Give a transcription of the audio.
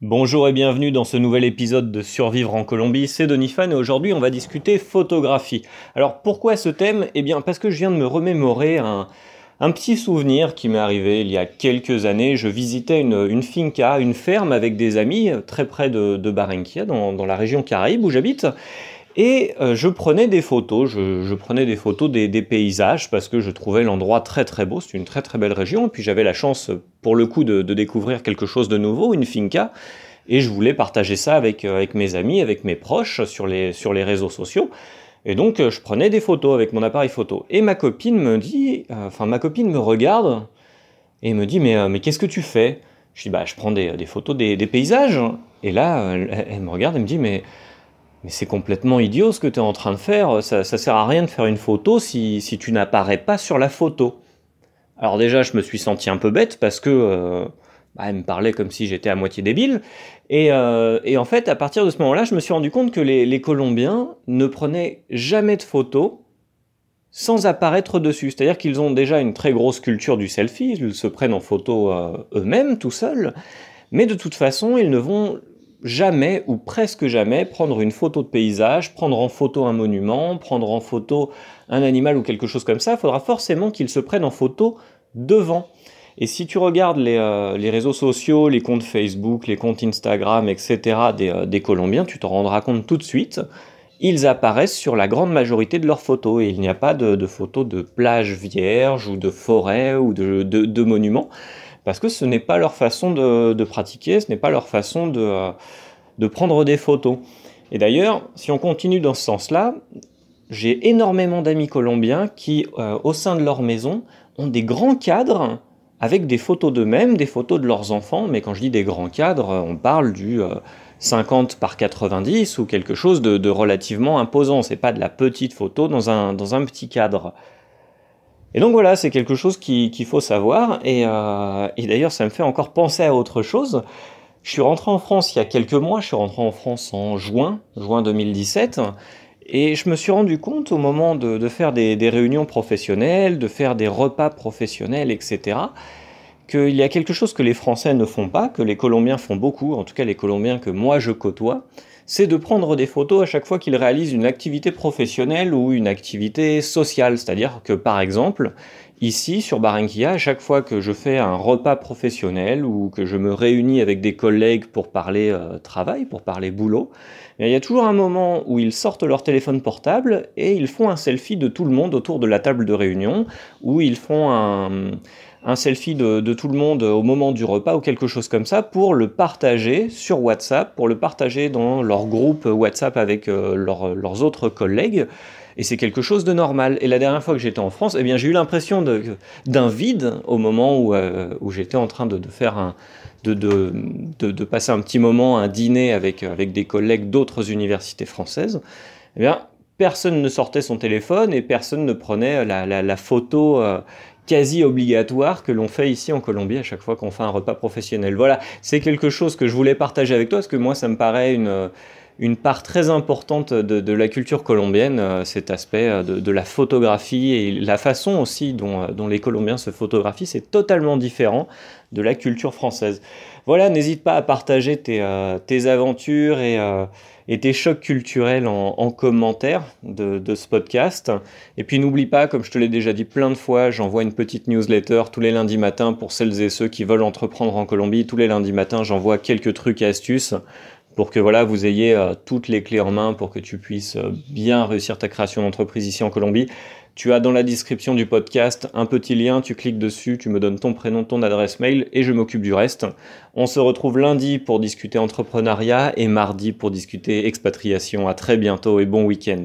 Bonjour et bienvenue dans ce nouvel épisode de Survivre en Colombie, c'est Denis Fan et aujourd'hui on va discuter photographie. Alors pourquoi ce thème? Eh bien parce que je viens de me remémorer un, petit souvenir qui m'est arrivé il y a quelques années. Je visitais une, finca, une ferme avec des amis très près de, de dans la région Caraïbe où j'habite. Et euh, je prenais des photos, je, prenais des photos des, paysages parce que je trouvais l'endroit très très beau, c'est une très très belle région, et puis j'avais la chance pour le coup de, découvrir quelque chose de nouveau, une finca, et je voulais partager ça avec, euh, avec mes amis, avec mes proches sur les, sur les réseaux sociaux. Et donc euh, je prenais des photos avec mon appareil photo. Et ma copine me dit, enfin ma copine me regarde et me dit mais, mais qu'est-ce que tu fais? Je dis bah je prends des, photos des, paysages. Et là elle, me regarde et me dit mais c'est complètement idiot ce que tu es en train de faire, ça, sert à rien de faire une photo si, si tu n'apparais pas sur la photo. Alors déjà, je me suis senti un peu bête parce que euh, bah, elle me parlait comme si j'étais à moitié débile. Et, euh, et, en fait, à partir de ce moment-là, je me suis rendu compte que les, les, Colombiens ne prenaient jamais de photos sans apparaître dessus. C'est-à-dire qu'ils ont déjà une très grosse culture du selfie, ils se prennent en photo euh, eux-mêmes, tout seuls. Mais de toute façon, ils ne vont jamais ou presque jamais prendre une photo de paysage, prendre en photo un monument, prendre en photo un animal ou quelque chose comme ça, il faudra forcément qu'ils se prennent en photo devant. Et si tu regardes les, euh, réseaux sociaux, les comptes Facebook, les comptes Instagram, etc. Euh, des, Colombiens, tu te rendras compte tout de suite, ils apparaissent sur la grande majorité de leurs photos. Et il n'y a pas de, photos de plages vierges ou de forêts ou de monuments parce que ce n'est pas leur façon de, pratiquer, ce n'est pas leur façon de, de prendre des photos. Et d'ailleurs, si on continue dans ce sens-là, j'ai énormément d'amis colombiens qui, euh, au sein de leur maison, ont des grands cadres avec des photos d'eux-mêmes, des photos de leurs enfants, mais quand je dis des grands cadres, on parle du 50 euh, par 90 ou quelque chose de, de relativement imposant. C'est pas de la petite photo dans un, dans un petit cadre. Et donc voilà, c'est quelque chose qu'il faut savoir. Euh, et, d'ailleurs, ça me fait encore penser à autre chose. Je suis rentré en France il y a quelques mois, je suis rentré en France en juin, juin 2017. Et je me suis rendu compte au moment de, faire des, réunions professionnelles, de faire des repas professionnels, etc., qu'il y a quelque chose que les Français ne font pas, que les Colombiens font beaucoup, en tout cas les Colombiens que moi je côtoie, c'est de prendre des photos à chaque fois qu'ils réalisent une activité professionnelle ou une activité sociale. C'est-à-dire que par exemple, ici sur Barranquilla, à chaque fois que je fais un repas professionnel ou que je me réunis avec des collègues pour parler euh, travail, pour parler boulot, eh il y a toujours un moment où ils sortent leur téléphone portable et ils font un selfie de tout le monde autour de la table de réunion, où ils font un un selfie de, tout le monde au moment du repas ou quelque chose comme ça pour le partager sur WhatsApp, pour le partager dans leur groupe WhatsApp avec euh, leurs autres collègues. Et c'est quelque chose de normal. Et la dernière fois que j'étais en France, eh bien, j'ai eu l'impression d'un vide au moment où, euh, j'étais en train de, faire un, de, de, passer un petit moment, un dîner avec, avec des collègues d'autres universités françaises. Eh bien, personne ne sortait son téléphone et personne ne prenait la, la, photo euh, quasi obligatoire que l'on fait ici en Colombie à chaque fois qu'on fait un repas professionnel. Voilà, c'est quelque chose que je voulais partager avec toi parce que moi ça me paraît une, une part très importante de, la culture colombienne, euh, cet aspect euh, de, la photographie et la façon aussi dont, euh, dont les Colombiens se photographient, c'est totalement différent de la culture française. Voilà, n'hésite pas à partager tes, aventures et et tes chocs culturels en, commentaire de, ce podcast. Et puis n'oublie pas, comme je te l'ai déjà dit plein de fois, j'envoie une petite newsletter tous les lundis matins pour celles et ceux qui veulent entreprendre en Colombie. Tous les lundis matins, j'envoie quelques trucs et astuces pour que voilà, vous ayez euh, toutes les clés en main pour que tu puisses euh, bien réussir ta création d'entreprise ici en Colombie. Tu as dans la description du podcast un petit lien, tu cliques dessus, tu me donnes ton prénom, ton adresse mail et je m'occupe du reste. On se retrouve lundi pour discuter entrepreneuriat et mardi pour discuter expatriation. À très bientôt et bon week-end.